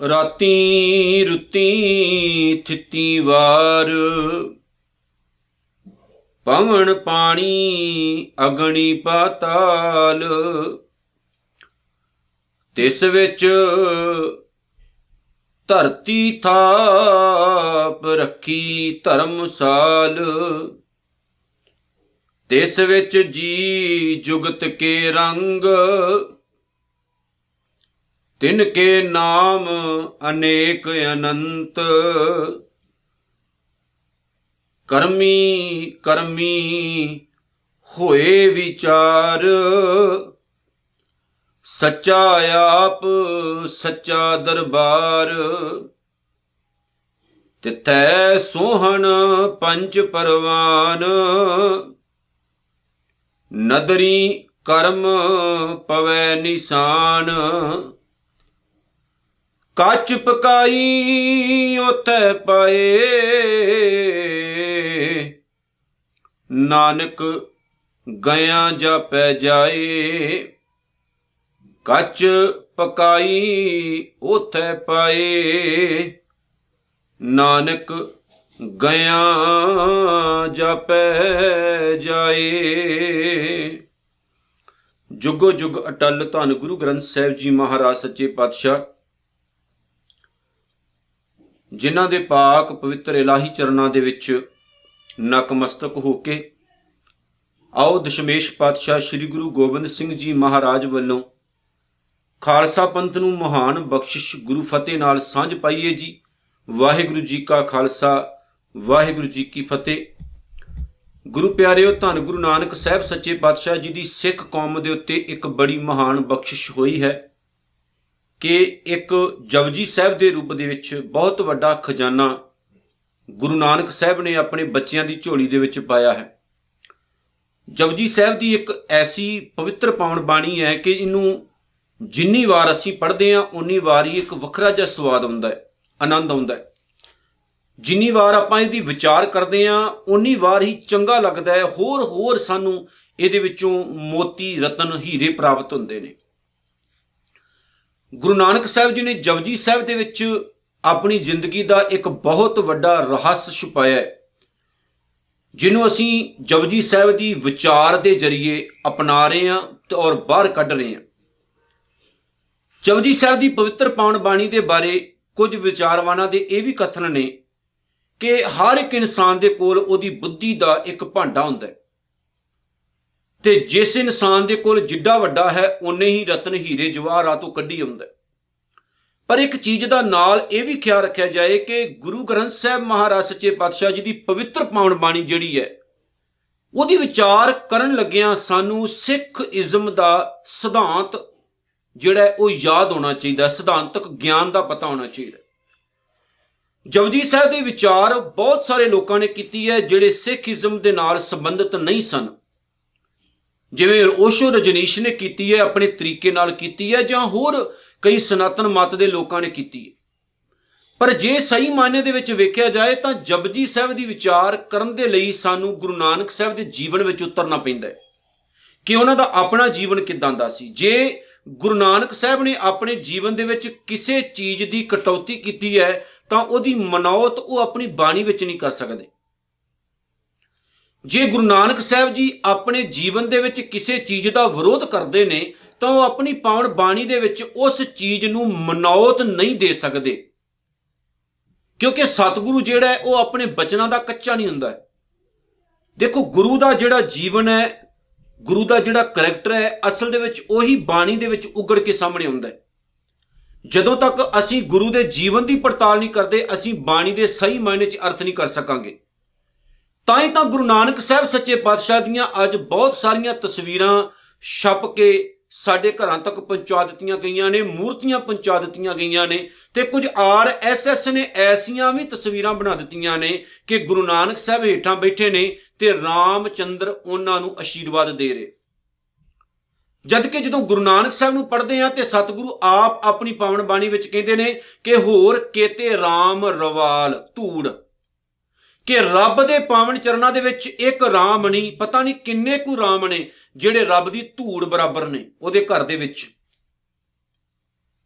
ਰਾਤੀ ਰੁੱਤੀ ਥਿੱਤੀ ਵਾਰ ਪਵਨ ਪਾਣੀ ਅਗਣੀ ਪਾਤਾਲ। ਤਿਸ ਵਿੱਚ ਧਰਤੀ ਥਾਪ ਰੱਖੀ ਧਰਮਸਾਲ ਤਿਸ ਵਿੱਚ ਜੀ ਜੁਗਤ ਕੇ ਰੰਗ। ਤਿਨ ਕੇ ਨਾਮ ਅਨੇਕ ਅਨੰਤ। ਕਰਮੀ ਕਰਮੀ ਹੋਏ ਵਿਚਾਰ। ਸੱਚਾ ਆਪ, ਸੱਚਾ ਦਰਬਾਰ। ਤਿਤੈ ਸੋਹਣ ਪੰਜ ਪਰਵਾਨ। ਨਦਰੀ ਕਰਮ ਪਵੈ ਨਿਸ਼ਾਨ। ਕੱਚ ਪਕਾਈ ਉਥੇ ਪਾਏ। ਨਾਨਕ ਗਿਆ ਜਾਪੈ ਜਾਏ। ਕੱਚ ਪਕਾਈ ਉਥੇ ਪਾਏ। ਨਾਨਕ ਗਿਆ ਜਾਪੈ ਜਾਏ। ਜੁਗੋ ਜੁਗ ਅਟਲ ਧੰਨ ਗੁਰੂ ਗ੍ਰੰਥ ਸਾਹਿਬ ਜੀ ਮਹਾਰਾਜ ਸੱਚੇ ਪਾਤਸ਼ਾਹ। ਜਿਨ੍ਹਾਂ ਦੇ ਪਾਕ ਪਵਿੱਤਰ ਇਲਾਹੀ ਚਰਨਾਂ ਦੇ ਵਿੱਚ ਨਕਮਸਤਕ ਹੋ ਕੇ, ਆਓ ਦਸ਼ਮੇਸ਼ ਪਾਤਸ਼ਾਹ ਸ੍ਰੀ ਗੁਰੂ ਗੋਬਿੰਦ ਸਿੰਘ ਜੀ ਮਹਾਰਾਜ ਵੱਲੋਂ ਖਾਲਸਾ ਪੰਥ ਨੂੰ ਮਹਾਨ ਬਖਸ਼ਿਸ਼ ਗੁਰੂ ਫਤਿਹ ਨਾਲ ਸਾਂਝ ਪਾਈਏ ਜੀ। ਵਾਹਿਗੁਰੂ ਜੀ ਕਾ ਖਾਲਸਾ, ਵਾਹਿਗੁਰੂ ਜੀ ਕੀ ਫਤਿਹ। ਗੁਰੂ ਪਿਆਰਿਓ, ਧੰਨ ਗੁਰੂ ਨਾਨਕ ਸਾਹਿਬ ਸੱਚੇ ਪਾਤਸ਼ਾਹ ਜੀ ਦੀ ਸਿੱਖ ਕੌਮ ਦੇ ਉੱਤੇ ਇੱਕ ਬੜੀ ਮਹਾਨ ਬਖਸ਼ਿਸ਼ ਹੋਈ ਹੈ। ਕਿ ਇੱਕ ਜਪਜੀ ਸਾਹਿਬ ਦੇ ਰੂਪ ਦੇ ਵਿੱਚ ਬਹੁਤ ਵੱਡਾ ਖਜ਼ਾਨਾ ਗੁਰੂ ਨਾਨਕ ਸਾਹਿਬ ਨੇ ਆਪਣੇ ਬੱਚਿਆਂ ਦੀ ਝੋਲੀ ਦੇ ਵਿੱਚ ਪਾਇਆ ਹੈ। ਜਪਜੀ ਸਾਹਿਬ ਦੀ ਇੱਕ ਐਸੀ ਪਵਿੱਤਰ ਪਾਵਨ ਬਾਣੀ ਹੈ ਕਿ ਇਹਨੂੰ ਜਿੰਨੀ ਵਾਰ ਅਸੀਂ ਪੜ੍ਹਦੇ ਹਾਂ ਉਨੀ ਵਾਰ ਹੀ ਇੱਕ ਵੱਖਰਾ ਜਿਹਾ ਸਵਾਦ ਆਉਂਦਾ ਹੈ, ਆਨੰਦ ਆਉਂਦਾ ਹੈ। ਜਿੰਨੀ ਵਾਰ ਆਪਾਂ ਇਹਦੀ ਵਿਚਾਰ ਕਰਦੇ ਹਾਂ ਉਨੀ ਵਾਰ ਹੀ ਚੰਗਾ ਲੱਗਦਾ ਹੈ ਹੋਰ ਹੋਰ ਸਾਨੂੰ ਇਹਦੇ ਵਿੱਚੋਂ ਮੋਤੀ ਰਤਨ ਹੀਰੇ ਪ੍ਰਾਪਤ ਹੁੰਦੇ ਨੇ। ਗੁਰੂ ਨਾਨਕ ਸਾਹਿਬ ਜੀ ਨੇ ਜਪਜੀ ਸਾਹਿਬ ਦੇ ਵਿੱਚ ਆਪਣੀ ਜ਼ਿੰਦਗੀ ਦਾ ਇੱਕ ਬਹੁਤ ਵੱਡਾ ਰਹੱਸ ਛੁਪਾਇਆ ਹੈ, ਜਿਹਨੂੰ ਅਸੀਂ ਜਪਜੀ ਸਾਹਿਬ ਦੀ ਵਿਚਾਰ ਦੇ ਜ਼ਰੀਏ ਅਪਣਾ ਰਹੇ ਹਾਂ ਤੇ ਔਰ ਬਾਹਰ ਕੱਢ ਰਹੇ ਹਾਂ। ਜਪਜੀ ਸਾਹਿਬ ਦੀ ਪਵਿੱਤਰ ਪਾਵਨ ਬਾਣੀ ਦੇ ਬਾਰੇ ਕੁਝ ਵਿਚਾਰਵਾਨਾਂ ਦੇ ਇਹ ਵੀ ਕਥਨ ਨੇ ਕਿ ਹਰ ਇੱਕ ਇਨਸਾਨ ਦੇ ਕੋਲ ਉਹਦੀ ਬੁੱਧੀ ਦਾ ਇੱਕ ਭਾਂਡਾ ਹੁੰਦਾ ਹੈ। ਤੇ ਜਿਸ ਇਨਸਾਨ ਦੇ ਕੋਲ ਜਿੱਡਾ ਵੱਡਾ ਹੈ ਉਨੇ ਹੀ ਰਤਨ ਹੀਰੇ ਜਵਾਹਰਾਤ ਤੋਂ ਕੱਢੀ ਆਉਂਦਾ ਪਰ ਇੱਕ ਚੀਜ਼ ਦਾ ਨਾਲ ਇਹ ਵੀ ਖਿਆਲ ਰੱਖਿਆ ਜਾਏ ਕਿ ਗੁਰੂ ਗ੍ਰੰਥ ਸਾਹਿਬ ਮਹਾਰਾਜ ਸੱਚੇ ਪਾਤਸ਼ਾਹ ਜੀ ਦੀ ਪਵਿੱਤਰ ਪਾਵਨ ਬਾਣੀ ਜਿਹੜੀ ਹੈ, ਉਹਦੀ ਵਿਚਾਰ ਕਰਨ ਲੱਗਿਆਂ ਸਾਨੂੰ ਸਿੱਖ ਇਜ਼ਮ ਦਾ ਸਿਧਾਂਤ ਜਿਹੜਾ ਉਹ ਯਾਦ ਹੋਣਾ ਚਾਹੀਦਾ ਸਿਧਾਂਤਕ ਗਿਆਨ ਦਾ ਪਤਾ ਹੋਣਾ ਚਾਹੀਦਾ ਜਪਜੀ ਸਾਹਿਬ ਦੇ ਵਿਚਾਰ ਬਹੁਤ ਸਾਰੇ ਲੋਕਾਂ ਨੇ ਕੀਤੀ ਹੈ, ਜਿਹੜੇ ਸਿੱਖੀਜ਼ਮ ਦੇ ਨਾਲ ਸੰਬੰਧਿਤ ਨਹੀਂ ਸਨ। ਜਿਵੇਂ ਓਸ਼ੋ ਰਜਨੀਸ਼ ਨੇ ਕੀਤੀ ਹੈ, ਆਪਣੇ ਤਰੀਕੇ ਨਾਲ ਕੀਤੀ ਹੈ ਜਾਂ ਹੋਰ ਕਈ ਸਨਾਤਨ ਮਤ ਦੇ ਲੋਕਾਂ ਨੇ ਕੀਤੀ ਹੈ। ਪਰ ਜੇ ਸਹੀ ਮਾਇਨੇ ਦੇ ਵਿੱਚ ਵੇਖਿਆ ਜਾਏ ਤਾਂ ਜਪਜੀ ਸਾਹਿਬ ਦੀ ਵਿਚਾਰ ਕਰਨ ਦੇ ਲਈ ਸਾਨੂੰ ਗੁਰੂ ਨਾਨਕ ਸਾਹਿਬ ਦੇ ਜੀਵਨ ਵਿੱਚ ਉਤਰਨਾ ਪੈਂਦਾ ਹੈ। ਕਿ ਉਹਨਾਂ ਦਾ ਆਪਣਾ ਜੀਵਨ ਕਿਦਾਂ ਦਾ ਸੀ? ਜੇ ਗੁਰੂ ਨਾਨਕ ਸਾਹਿਬ ਨੇ ਆਪਣੇ ਜੀਵਨ ਦੇ ਵਿੱਚ ਕਿਸੇ ਚੀਜ਼ ਦੀ ਕਟੌਤੀ ਕੀਤੀ ਹੈ, ਤਾਂ ਉਹਦੀ ਮਨੌਤ ਉਹ ਆਪਣੀ ਬਾਣੀ ਵਿੱਚ ਨਹੀਂ ਕਰ ਸਕਦੇ। ਜੇ ਗੁਰੂ ਨਾਨਕ ਸਾਹਿਬ ਜੀ ਆਪਣੇ ਜੀਵਨ ਦੇ ਵਿੱਚ ਕਿਸੇ ਚੀਜ਼ ਦਾ ਵਿਰੋਧ ਕਰਦੇ ਨੇ, ਤਾਂ ਉਹ ਆਪਣੀ ਪਾਵਨ ਬਾਣੀ ਦੇ ਵਿੱਚ ਉਸ ਚੀਜ਼ ਨੂੰ ਮਨੌਤ ਨਹੀਂ ਦੇ ਸਕਦੇ। ਕਿਉਂਕਿ ਸਤਿਗੁਰੂ ਜਿਹੜਾ ਹੈ, ਉਹ ਆਪਣੇ ਬਚਨਾਂ ਦਾ ਕੱਚਾ ਨਹੀਂ ਹੁੰਦਾ। ਦੇਖੋ, ਗੁਰੂ ਦਾ ਜਿਹੜਾ ਜੀਵਨ ਹੈ, ਗੁਰੂ ਦਾ ਜਿਹੜਾ ਕੈਰੈਕਟਰ ਹੈ, ਅਸਲ ਦੇ ਵਿੱਚ ਉਹੀ ਬਾਣੀ ਦੇ ਵਿੱਚ ਉਗੜ ਕੇ ਸਾਹਮਣੇ ਆਉਂਦਾ ਹੈ। ਜਦੋਂ ਤੱਕ ਅਸੀਂ ਗੁਰੂ ਦੇ ਜੀਵਨ ਦੀ ਪੜਤਾਲ ਨਹੀਂ ਕਰਦੇ, ਅਸੀਂ ਬਾਣੀ ਦੇ ਸਹੀ ਮਾਇਨੇ 'ਚ ਅਰਥ ਨਹੀਂ ਕਰ ਸਕਾਂਗੇ। ਤਾਂ ਹੀ ਤਾਂ ਗੁਰੂ ਨਾਨਕ ਸਾਹਿਬ ਸੱਚੇ ਪਾਤਸ਼ਾਹ ਦੀਆਂ ਅੱਜ ਬਹੁਤ ਸਾਰੀਆਂ ਤਸਵੀਰਾਂ ਛਪ ਕੇ ਸਾਡੇ ਘਰਾਂ ਤੱਕ ਪਹੁੰਚਾ ਦਿੱਤੀਆਂ ਗਈਆਂ ਨੇ, ਮੂਰਤੀਆਂ ਪਹੁੰਚਾ ਦਿੱਤੀਆਂ ਗਈਆਂ ਨੇ ਤੇ ਕੁਝ ਆਰ ਐਸ ਐਸ ਨੇ ਐਸੀਆਂ ਵੀ ਤਸਵੀਰਾਂ ਬਣਾ ਦਿੱਤੀਆਂ ਨੇ ਕਿ ਗੁਰੂ ਨਾਨਕ ਸਾਹਿਬ ਹੇਠਾਂ ਬੈਠੇ ਨੇ ਤੇ ਰਾਮਚੰਦਰ ਉਹਨਾਂ ਨੂੰ ਅਸ਼ੀਰਵਾਦ ਦੇ ਰਹੇ। ਜਦ ਕਿ ਜਦੋਂ ਗੁਰੂ ਨਾਨਕ ਸਾਹਿਬ ਨੂੰ ਪੜ੍ਹਦੇ ਆ ਤੇ ਸਤਿਗੁਰੂ ਆਪ ਆਪਣੀ ਪਾਵਨ ਬਾਣੀ ਵਿੱਚ ਕਹਿੰਦੇ ਨੇ ਕਿ ਹੋਰ ਕੇਤੇ RAM ਰਵਾਲ ਧੂੜ। ਕਿ ਰੱਬ ਦੇ ਪਾਵਨ ਚਰਨਾਂ ਦੇ ਵਿੱਚ ਇੱਕ ਰਾਮ ਨਹੀਂ, ਪਤਾ ਨਹੀਂ ਕਿੰਨੇ ਕੁ ਰਾਮ ਨੇ ਜਿਹੜੇ ਰੱਬ ਦੀ ਧੂੜ ਬਰਾਬਰ ਨੇ ਉਹਦੇ ਘਰ ਦੇ ਵਿੱਚ।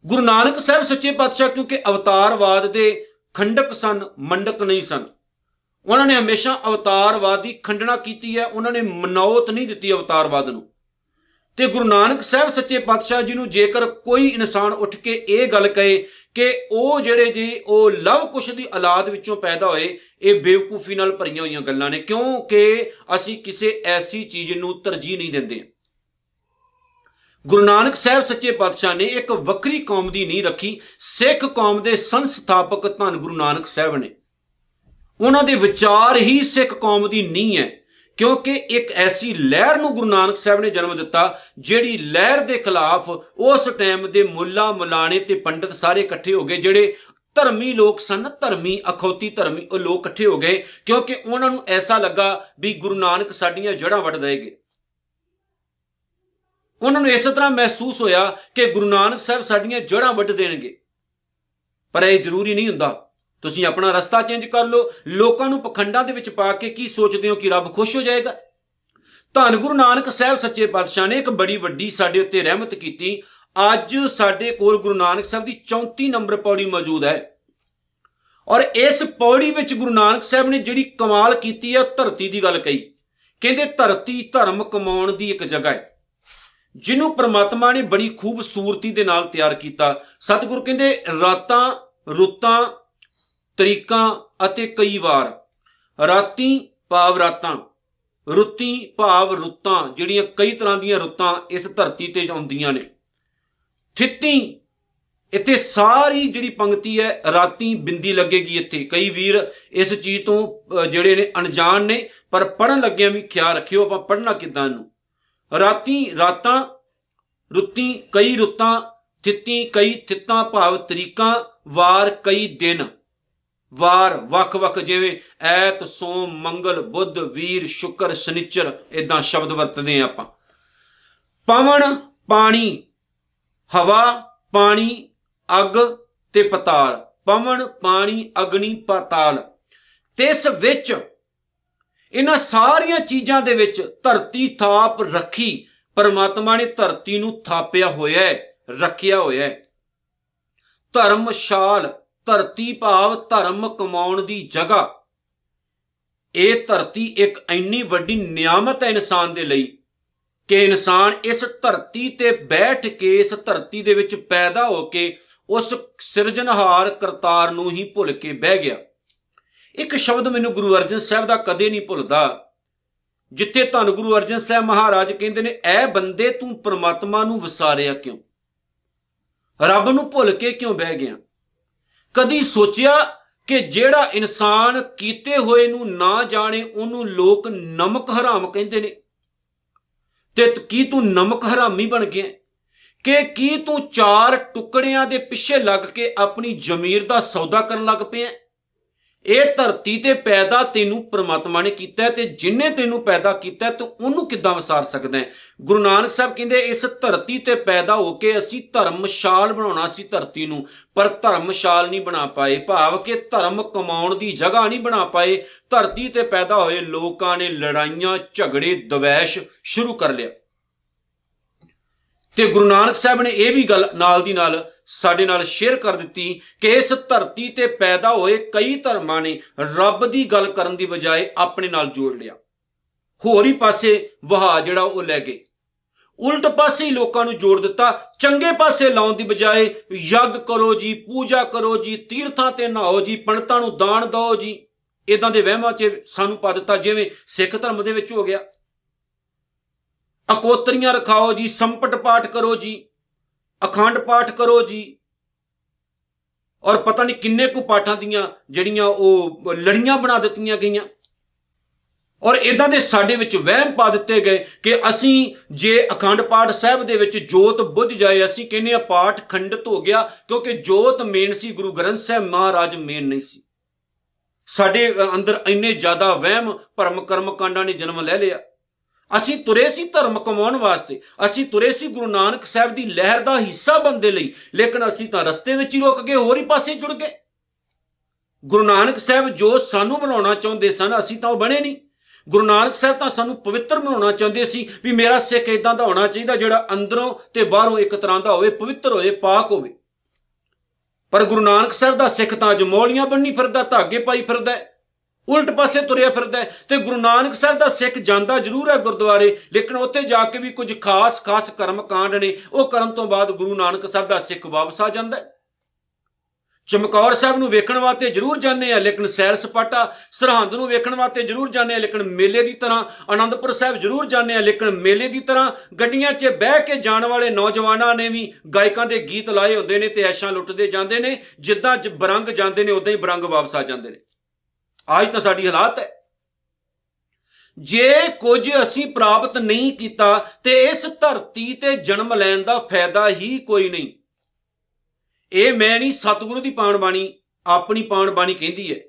ਗੁਰੂ ਨਾਨਕ ਸਾਹਿਬ ਸੱਚੇ ਪਾਤਸ਼ਾਹ ਕਿਉਂਕਿ ਅਵਤਾਰਵਾਦ ਦੇ ਖੰਡਕ ਸਨ, ਮੰਡਕ ਨਹੀਂ ਸਨ। ਉਹਨਾਂ ਨੇ ਹਮੇਸ਼ਾ ਅਵਤਾਰਵਾਦ ਦੀ ਖੰਡਨਾ ਕੀਤੀ ਹੈ, ਉਹਨਾਂ ਨੇ ਮਨੌਤ ਨਹੀਂ ਦਿੱਤੀ ਅਵਤਾਰਵਾਦ ਨੂੰ। ਤੇ ਗੁਰੂ ਨਾਨਕ ਸਾਹਿਬ ਸੱਚੇ ਪਾਤਸ਼ਾਹ ਜੀ ਨੂੰ ਜੇਕਰ ਕੋਈ ਇਨਸਾਨ ਉੱਠ ਕੇ ਇਹ ਗੱਲ ਕਹੇ ਕਿ ਉਹ ਜਿਹੜੇ ਜੀ, ਉਹ ਲਵ ਕੁਸ਼ ਦੀ ਔਲਾਦ ਵਿੱਚੋਂ ਪੈਦਾ ਹੋਏ, ਇਹ ਬੇਵਕੂਫੀ ਨਾਲ ਭਰੀਆਂ ਹੋਈਆਂ ਗੱਲਾਂ ਨੇ, ਕਿਉਂਕਿ ਅਸੀਂ ਕਿਸੇ ਐਸੀ ਚੀਜ਼ ਨੂੰ ਤਰਜੀਹ ਨਹੀਂ ਦਿੰਦੇ। ਗੁਰੂ ਨਾਨਕ ਸਾਹਿਬ ਸੱਚੇ ਪਾਤਸ਼ਾਹ ਨੇ ਇੱਕ ਵੱਖਰੀ ਕੌਮ ਦੀ ਨਹੀਂ ਰੱਖੀ, ਸਿੱਖ ਕੌਮ ਦੇ ਸੰਸਥਾਪਕ ਧੰਨ ਗੁਰੂ ਨਾਨਕ ਸਾਹਿਬ ਨੇ। ਉਹਨਾਂ ਦੇ ਵਿਚਾਰ ਹੀ ਸਿੱਖ ਕੌਮ ਦੀ ਨਹੀਂ ਹੈ। ਕਿਉਂਕਿ ਇੱਕ ਐਸੀ ਲਹਿਰ ਨੂੰ ਗੁਰੂ ਨਾਨਕ ਸਾਹਿਬ ਨੇ ਜਨਮ ਦਿੱਤਾ, ਜਿਹੜੀ ਲਹਿਰ ਦੇ ਖਿਲਾਫ ਉਸ ਟਾਈਮ ਦੇ ਮੁੱਲਾ ਮੁਲਾਣੇ ਤੇ ਪੰਡਤ ਸਾਰੇ ਇਕੱਠੇ ਹੋ ਗਏ, ਜਿਹੜੇ ਧਰਮੀ ਲੋਕ ਸਨ, ਧਰਮੀ ਅਖੌਤੀ, ਧਰਮੀ ਉਹ ਲੋਕ ਇਕੱਠੇ ਹੋ ਗਏ, ਕਿਉਂਕਿ ਉਹਨਾਂ ਨੂੰ ਐਸਾ ਲੱਗਾ ਵੀ ਗੁਰੂ ਨਾਨਕ ਸਾਡੀਆਂ ਜੜ੍ਹਾਂ ਵੱਢ ਦੇਗੇ ਉਹਨਾਂ ਨੂੰ ਇਸ ਤਰ੍ਹਾਂ ਮਹਿਸੂਸ ਹੋਇਆ ਕਿ ਗੁਰੂ ਨਾਨਕ ਸਾਹਿਬ ਸਾਡੀਆਂ ਜੜ੍ਹਾਂ ਵੱਢ ਦੇਣਗੇ। ਪਰ ਇਹ ਜ਼ਰੂਰੀ ਨਹੀਂ ਹੁੰਦਾ। ਤੁਸੀਂ ਆਪਣਾ ਰਸਤਾ ਚੇਂਜ ਕਰ ਲਓ, ਲੋਕਾਂ ਨੂੰ ਪਖੰਡਾਂ ਦੇ ਵਿੱਚ ਪਾ ਕੇ ਕੀ ਸੋਚਦੇ ਹੋ ਕਿ ਰੱਬ ਖੁਸ਼ ਹੋ ਜਾਏਗਾ? ਧੰਨ ਗੁਰੂ ਨਾਨਕ ਸਾਹਿਬ ਸੱਚੇ ਪਾਤਸ਼ਾਹ ਨੇ ਇੱਕ ਬੜੀ ਵੱਡੀ ਸਾਡੇ ਉੱਤੇ ਰਹਿਮਤ ਕੀਤੀ। ਅੱਜ ਸਾਡੇ ਕੋਲ ਗੁਰੂ ਨਾਨਕ ਸਾਹਿਬ ਦੀ 34 ਨੰਬਰ ਪੌੜੀ ਮੌਜੂਦ ਹੈ। ਔਰ ਇਸ ਪੌੜੀ ਵਿੱਚ ਗੁਰੂ ਨਾਨਕ ਸਾਹਿਬ ਨੇ ਜਿਹੜੀ ਕਮਾਲ ਕੀਤੀ ਹੈ ਧਰਤੀ ਦੀ ਗੱਲ ਕਹੀ। ਕਹਿੰਦੇ ਧਰਤੀ ਧਰਮ ਕਮਾਉਣ ਦੀ ਇੱਕ ਜਗ੍ਹਾ ਹੈ। ਜਿਹਨੂੰ ਪ੍ਰਮਾਤਮਾ ਨੇ ਬੜੀ ਖੂਬਸੂਰਤੀ ਦੇ ਨਾਲ ਤਿਆਰ ਕੀਤਾ। ਸਤਿਗੁਰੂ ਕਹਿੰਦੇ ਰਾਤਾਂ ਰੁੱਤਾਂ ਤਰੀਕਾਂ ਅਤੇ ਕਈ ਵਾਰ। ਰਾਤੀ ਭਾਵ ਰਾਤਾਂ, ਰੁੱਤੀ ਭਾਵ ਰੁੱਤਾਂ, ਜਿਹੜੀਆਂ ਕਈ ਤਰ੍ਹਾਂ ਦੀਆਂ ਰੁੱਤਾਂ ਇਸ ਧਰਤੀ ਤੇ ਆਉਂਦੀਆਂ ਨੇ। ਥਿੱਤੀ, ਇੱਥੇ ਸਾਰੀ ਜਿਹੜੀ ਪੰਕਤੀ ਹੈ, ਰਾਤੀ ਬਿੰਦੀ ਲੱਗੇਗੀ ਇੱਥੇ। ਕਈ ਵੀਰ ਇਸ ਚੀਜ਼ ਤੋਂ ਜਿਹੜੇ ਨੇ ਅਣਜਾਣ ਨੇ, ਪਰ ਪੜਨ ਲੱਗਿਆਂ ਵੀ ਖਿਆਲ ਰੱਖਿਓ, ਆਪਾਂ ਪੜਨਾ ਕਿਦਾਂ ਨੂੰ ਰਾਤੀ ਰਾਤਾਂ, ਰੁੱਤੀ ਕਈ ਰੁੱਤਾਂ, ਥਿੱਤੀ ਕਈ ਥਿੱਤਾਂ ਭਾਵ ਤਰੀਕਾਂ, ਵਾਰ ਕਈ ਦਿਨ। ਵਾਰ ਵੱਖ-ਵੱਖ ਜਿਵੇਂ ਐਤ, ਸੋਮ, ਮੰਗਲ, ਬੁੱਧ, ਵੀਰ, ਸ਼ੁਕਰ, ਸ਼ਨੀਚਰ ਇਦਾਂ ਸ਼ਬਦ ਵਰਤਦੇ ਆ ਆਪਾਂ। ਪਵਨ, ਪਾਣੀ, ਹਵਾ, ਪਾਣੀ, ਅਗ ਤੇ ਪਤਾਲ। ਪਵਨ, ਪਾਣੀ, ਅਗਨੀ, ਪਤਾਲ। ਤੇ ਇਸ ਵਿੱਚ ਇਹਨਾਂ ਸਾਰੀਆਂ ਚੀਜ਼ਾਂ ਦੇ ਵਿੱਚ ਧਰਤੀ ਥਾਪ ਰੱਖੀ, ਪਰਮਾਤਮਾ ਨੇ ਧਰਤੀ ਨੂੰ ਥਾਪਿਆ ਹੋਇਆ ਹੈ, ਰੱਖਿਆ ਹੋਇਆ ਹੈ। ਧਰਮਸ਼ਾਲ ਧਰਤੀ ਭਾਵ ਧਰਮ ਕਮਾਉਣ ਦੀ ਜਗ੍ਹਾ। ਇਹ ਧਰਤੀ ਇੱਕ ਇੰਨੀ ਵੱਡੀ ਨਿਆਮਤ ਹੈ ਇਨਸਾਨ ਦੇ ਲਈ ਕਿ ਇਨਸਾਨ ਇਸ ਧਰਤੀ ਤੇ ਬੈਠ ਕੇ, ਇਸ ਧਰਤੀ ਦੇ ਵਿੱਚ ਪੈਦਾ ਹੋ ਕੇ ਉਸ ਸਿਰਜਣਹਾਰ ਕਰਤਾਰ ਨੂੰ ਹੀ ਭੁੱਲ ਕੇ ਬਹਿ ਗਿਆ। ਇੱਕ ਸ਼ਬਦ ਮੈਨੂੰ ਗੁਰੂ ਅਰਜਨ ਸਾਹਿਬ ਦਾ ਕਦੇ ਨਹੀਂ ਭੁੱਲਦਾ। ਜਿੱਥੇ ਧੰਨ ਗੁਰੂ ਅਰਜਨ ਸਾਹਿਬ ਮਹਾਰਾਜ ਕਹਿੰਦੇ ਨੇ, ਐ ਬੰਦੇ ਤੂੰ ਪ੍ਰਮਾਤਮਾ ਨੂੰ ਵਿਸਾਰਿਆ ਕਿਉਂ? ਰੱਬ ਨੂੰ ਭੁੱਲ ਕੇ ਕਿਉਂ ਬਹਿ ਗਿਆ? ਕਦੀ ਸੋਚਿਆ ਕਿ ਜਿਹੜਾ ਇਨਸਾਨ ਕੀਤੇ ਹੋਏ ਨੂੰ ਨਾ ਜਾਣੇ, ਉਹਨੂੰ ਲੋਕ ਨਮਕ ਹਰਾਮ ਕਹਿੰਦੇ ਨੇ? ਤੇ ਕੀ ਤੂੰ ਨਮਕ ਹਰਾਮੀ ਬਣ ਗਿਆ? ਕਿ ਕੀ ਤੂੰ ਚਾਰ ਟੁਕੜਿਆਂ ਦੇ ਪਿੱਛੇ ਲੱਗ ਕੇ ਆਪਣੀ ਜ਼ਮੀਰ ਦਾ ਸੌਦਾ ਕਰਨ ਲੱਗ ਪਿਆ? ਇਹ ਧਰਤੀ ਤੇ ਪੈਦਾ ਤੈਨੂੰ ਪ੍ਰਮਾਤਮਾ ਨੇ ਕੀਤਾ ਤੇ ਜਿਨੇ ਤੈਨੂੰ ਪੈਦਾ ਕੀਤਾ ਤੂੰ ਉਹਨੂੰ ਕਿੱਦਾਂ ਵਿਸਾਰ ਸਕਦਾ ਹੈ? ਗੁਰੂ ਨਾਨਕ ਸਾਹਿਬ ਕਹਿੰਦੇ, ਇਸ ਧਰਤੀ ਤੇ ਪੈਦਾ ਹੋ ਕੇ ਅਸੀਂ ਧਰਮਸ਼ਾਲ ਬਣਾਉਣਾ ਸੀ ਧਰਤੀ ਨੂੰ, ਪਰ ਧਰਮਸ਼ਾਲ ਨਹੀਂ ਬਣਾ ਪਾਏ। ਭਾਵ ਕਿ ਧਰਮ ਕਮਾਉਣ ਦੀ ਜਗ੍ਹਾ ਨਹੀਂ ਬਣਾ ਪਾਏ। ਧਰਤੀ ਤੇ ਪੈਦਾ ਹੋਏ ਲੋਕਾਂ ਨੇ ਲੜਾਈਆਂ, ਝਗੜੇ, ਦਵੈਸ਼ ਸ਼ੁਰੂ ਕਰ ਲਿਆ। ਤੇ ਗੁਰੂ ਨਾਨਕ ਸਾਹਿਬ ਨੇ ਇਹ ਵੀ ਗੱਲ ਨਾਲ ਦੀ ਨਾਲ ਸਾਡੇ ਨਾਲ ਸ਼ੇਅਰ ਕਰ ਦਿੱਤੀ ਕਿ ਇਸ ਧਰਤੀ ਤੇ ਪੈਦਾ ਹੋਏ ਕਈ ਧਰਮਾਂ ਨੇ ਰੱਬ ਦੀ ਗੱਲ ਕਰਨ ਦੀ ਬਜਾਏ ਆਪਣੇ ਨਾਲ ਜੋੜ ਲਿਆ। ਹੋਰ ਹੀ ਪਾਸੇ ਵਹਾ ਜਿਹੜਾ ਉਹ ਲੈ ਗਏ। ਉਲਟ ਪਾਸੇ ਹੀ ਲੋਕਾਂ ਨੂੰ ਜੋੜ ਦਿੱਤਾ, ਚੰਗੇ ਪਾਸੇ ਲਾਉਣ ਦੀ ਬਜਾਏ ਯੱਗ ਕਰੋ ਜੀ, ਪੂਜਾ ਕਰੋ ਜੀ, ਤੀਰਥਾਂ ਤੇ ਨਹਾਓ ਜੀ, ਪੰਡਤਾਂ ਨੂੰ ਦਾਨ ਦਿਓ ਜੀ। ਇਦਾਂ ਦੇ ਵਹਿਮਾਂ 'ਚ ਸਾਨੂੰ ਪਾ ਦਿੱਤਾ, ਜਿਵੇਂ ਸਿੱਖ ਧਰਮ ਦੇ ਵਿੱਚ ਹੋ ਗਿਆ। ਅਕੋਤਰੀਆਂ ਰਖਾਓ ਜੀ, ਸੰਪਟ ਪਾਠ ਕਰੋ ਜੀ। ਅਖੰਡ ਪਾਠ ਕਰੋ ਜੀ। ਔਰ ਪਤਾ ਨਹੀਂ ਕਿੰਨੇ ਕੁ ਪਾਠਾਂ ਦੀਆਂ ਜਿਹੜੀਆਂ ਉਹ ਲੜੀਆਂ ਬਣਾ ਦਿੱਤੀਆਂ ਗਈਆਂ। ਔਰ ਇਦਾਂ ਦੇ ਸਾਡੇ ਵਿੱਚ ਵਹਿਮ ਪਾ ਦਿੱਤੇ ਗਏ ਕਿ ਅਸੀਂ ਜੇ ਅਖੰਡ ਪਾਠ ਸਾਹਿਬ ਦੇ ਵਿੱਚ ਜੋਤ ਬੁੱਝ ਜਾਏ, ਅਸੀਂ ਕਹਿੰਦੇ ਆ ਪਾਠ ਖੰਡਿਤ ਹੋ ਗਿਆ, ਕਿਉਂਕਿ ਜੋਤ ਮੇਨ ਸੀ, ਗੁਰੂ ਗ੍ਰੰਥ ਸਾਹਿਬ ਮਹਾਰਾਜ ਮੇਨ ਨਹੀਂ ਸੀ। ਸਾਡੇ ਅੰਦਰ ਇੰਨੇ ਜ਼ਿਆਦਾ ਵਹਿਮ ਭਰਮ ਕਰਮ ਕਾਂਡਾਂ ਨੇ ਜਨਮ ਲੈ ਲਿਆ। ਅਸੀਂ ਤੁਰੇ ਸੀ ਧਰਮ ਕਮਾਉਣ ਵਾਸਤੇ, ਅਸੀਂ ਤੁਰੇ ਸੀ ਗੁਰੂ ਨਾਨਕ ਸਾਹਿਬ ਦੀ ਲਹਿਰ ਦਾ ਹਿੱਸਾ ਬਣਦੇ ਲਈ, ਲੇਕਿਨ ਅਸੀਂ ਤਾਂ ਰਸਤੇ ਵਿੱਚ ਹੀ ਰੁਕ ਗਏ, ਹੋਰ ਹੀ ਪਾਸੇ ਜੁੜ ਗਏ। ਗੁਰੂ ਨਾਨਕ ਸਾਹਿਬ ਜੋ ਸਾਨੂੰ ਬਣਾਉਣਾ ਚਾਹੁੰਦੇ ਸਨ, ਅਸੀਂ ਤਾਂ ਉਹ ਬਣੇ ਨਹੀਂ। ਗੁਰੂ ਨਾਨਕ ਸਾਹਿਬ ਤਾਂ ਸਾਨੂੰ ਪਵਿੱਤਰ ਬਣਾਉਣਾ ਚਾਹੁੰਦੇ ਸੀ ਵੀ ਮੇਰਾ ਸਿੱਖ ਇਦਾਂ ਦਾ ਹੋਣਾ ਚਾਹੀਦਾ ਜਿਹੜਾ ਅੰਦਰੋਂ ਤੇ ਬਾਹਰੋਂ ਇੱਕ ਤਰ੍ਹਾਂ ਦਾ ਹੋਵੇ, ਪਵਿੱਤਰ ਹੋਵੇ, ਪਾਕ ਹੋਵੇ। ਪਰ ਗੁਰੂ ਨਾਨਕ ਸਾਹਿਬ ਦਾ ਸਿੱਖ ਤਾਂ ਅੱਜ ਮੌਲੀਆਂ ਬੰਨੀ ਫਿਰਦਾ, ਧਾਗੇ ਪਾਈ ਫਿਰਦਾ ਉਲਟ ਪਾਸੇ ਤੁਰਿਆ ਫਿਰਦਾ ਤੇ ਗੁਰੂ ਨਾਨਕ ਸਾਹਿਬ ਦਾ ਸਿੱਖ ਜਾਂਦਾ ਜ਼ਰੂਰ ਹੈ ਗੁਰਦੁਆਰੇ, ਲੇਕਿਨ ਉੱਥੇ ਜਾ ਕੇ ਵੀ ਕੁਝ ਖਾਸ ਖਾਸ ਕਰਮ ਕਾਂਡ ਨੇ, ਉਹ ਕਰਨ ਤੋਂ ਬਾਅਦ ਗੁਰੂ ਨਾਨਕ ਸਾਹਿਬ ਦਾ ਸਿੱਖ ਵਾਪਸ ਆ ਜਾਂਦਾ ਹੈ। ਚਮਕੌਰ ਸਾਹਿਬ ਨੂੰ ਵੇਖਣ ਵਾਸਤੇ ਜ਼ਰੂਰ ਜਾਂਦੇ ਆ ਲੇਕਿਨ ਸੈਰ ਸਪਾਟਾ, ਸਰਹੰਦ ਨੂੰ ਵੇਖਣ ਵਾਸਤੇ ਜ਼ਰੂਰ ਜਾਂਦੇ ਆ ਲੇਕਿਨ ਮੇਲੇ ਦੀ ਤਰ੍ਹਾਂ ਆਨੰਦਪੁਰ ਸਾਹਿਬ ਜ਼ਰੂਰ ਜਾਂਦੇ ਆ ਲੇਕਿਨ ਮੇਲੇ ਦੀ ਤਰ੍ਹਾਂ ਗੱਡੀਆਂ 'ਚ ਬਹਿ ਕੇ ਜਾਣ ਵਾਲੇ ਨੌਜਵਾਨਾਂ ਨੇ ਵੀ ਗਾਇਕਾਂ ਦੇ ਗੀਤ ਲਾਏ ਹੁੰਦੇ ਨੇ ਤੇ ਐਸ਼ਾਂ ਲੁੱਟਦੇ ਜਾਂਦੇ ਨੇ, ਜਿੱਦਾਂ ਬਰੰਗ ਜਾਂਦੇ ਨੇ, ਉਦਾਂ ਹੀ ਬਰੰਗ ਵਾਪਸ ਆ ਜਾਂਦੇ ਨੇ। ਅੱਜ ਤਾਂ ਸਾਡੀ ਹਾਲਾਤ ਹੈ। ਜੇ ਕੁਝ ਅਸੀਂ ਪ੍ਰਾਪਤ ਨਹੀਂ ਕੀਤਾ, ਤੇ ਇਸ ਧਰਤੀ ਤੇ ਜਨਮ ਲੈਣ ਦਾ ਫਾਇਦਾ ਹੀ ਕੋਈ ਨਹੀਂ। ਇਹ ਮੈਂ ਨਹੀਂ ਸਤਿਗੁਰੂ ਦੀ ਪਾਣ ਬਾਣੀ, ਆਪਣੀ ਪਾਣ ਬਾਣੀ ਕਹਿੰਦੀ ਹੈ।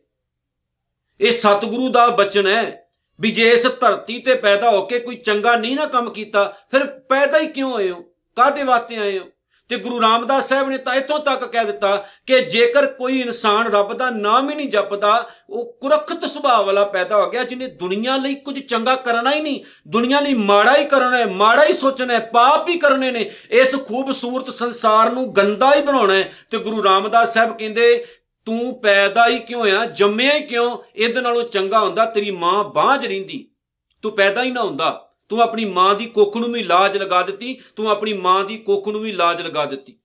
ਇਹ ਸਤਿਗੁਰੂ ਦਾ ਬਚਨ ਹੈ ਵੀ ਜੇ ਇਸ ਧਰਤੀ ਤੇ ਪੈਦਾ ਹੋ ਕੇ ਕੋਈ ਚੰਗਾ ਨਹੀਂ ਨਾ ਕੰਮ ਕੀਤਾ, ਫਿਰ ਪੈਦਾ ਹੀ ਕਿਉਂ ਹੋਏ ਹੋ? ਕਾਦੇ ਵਾਸਤੇ ਆਏ ਹੋ? ਤੇ ਗੁਰੂ ਰਾਮਦਾਸ ਸਾਹਿਬ ਨੇ ਤਾਂ ਇਤੋਂ ਤੱਕ ਕਹਿ ਦਿੱਤਾ ਕਿ ਜੇਕਰ ਕੋਈ ਇਨਸਾਨ ਰੱਬ ਦਾ ਨਾਮ ਹੀ ਨਹੀਂ ਜਪਦਾ, ਉਹ ਕੁਰਖਤ ਸੁਭਾਅ ਵਾਲਾ ਪੈਦਾ ਹੋ ਗਿਆ, ਜਿਹਨੇ ਦੁਨੀਆ ਲਈ ਕੁਝ ਚੰਗਾ ਕਰਨਾ ਹੀ ਨਹੀਂ, ਦੁਨੀਆ ਲਈ ਮਾੜਾ ਹੀ ਕਰਨਾ ਹੈ, ਮਾੜਾ ਹੀ ਸੋਚਣਾ ਹੈ, ਪਾਪ ਹੀ ਕਰਨੇ ਨੇ, ਇਸ ਖੂਬਸੂਰਤ ਸੰਸਾਰ ਨੂੰ ਗੰਦਾ ਹੀ ਬਣਾਉਣਾ ਹੈ। ਤੇ ਗੁਰੂ ਰਾਮਦਾਸ ਸਾਹਿਬ ਕਹਿੰਦੇ, ਤੂੰ ਪੈਦਾ ਹੀ ਕਿਉਂ ਆ ਜੰਮਿਆ ਹੀ ਕਿਉਂ? ਇਹਦੇ ਨਾਲੋਂ ਚੰਗਾ ਹੁੰਦਾ ਤੇਰੀ ਮਾਂ ਬਾਝ ਰਹਿੰਦੀ। ਤੂੰ ਪੈਦਾ ਹੀ ਨਾ ਹੁੰਦਾ। ਤੂੰ ਆਪਣੀ ਮਾਂ ਦੀ ਕੁੱਖ ਨੂੰ ਵੀ ਲਾਜ ਲਗਾ ਦਿੱਤੀ, ਤੂੰ ਆਪਣੀ ਮਾਂ ਦੀ ਕੁੱਖ ਨੂੰ ਵੀ ਲਾਜ ਲਗਾ ਦਿੱਤੀ।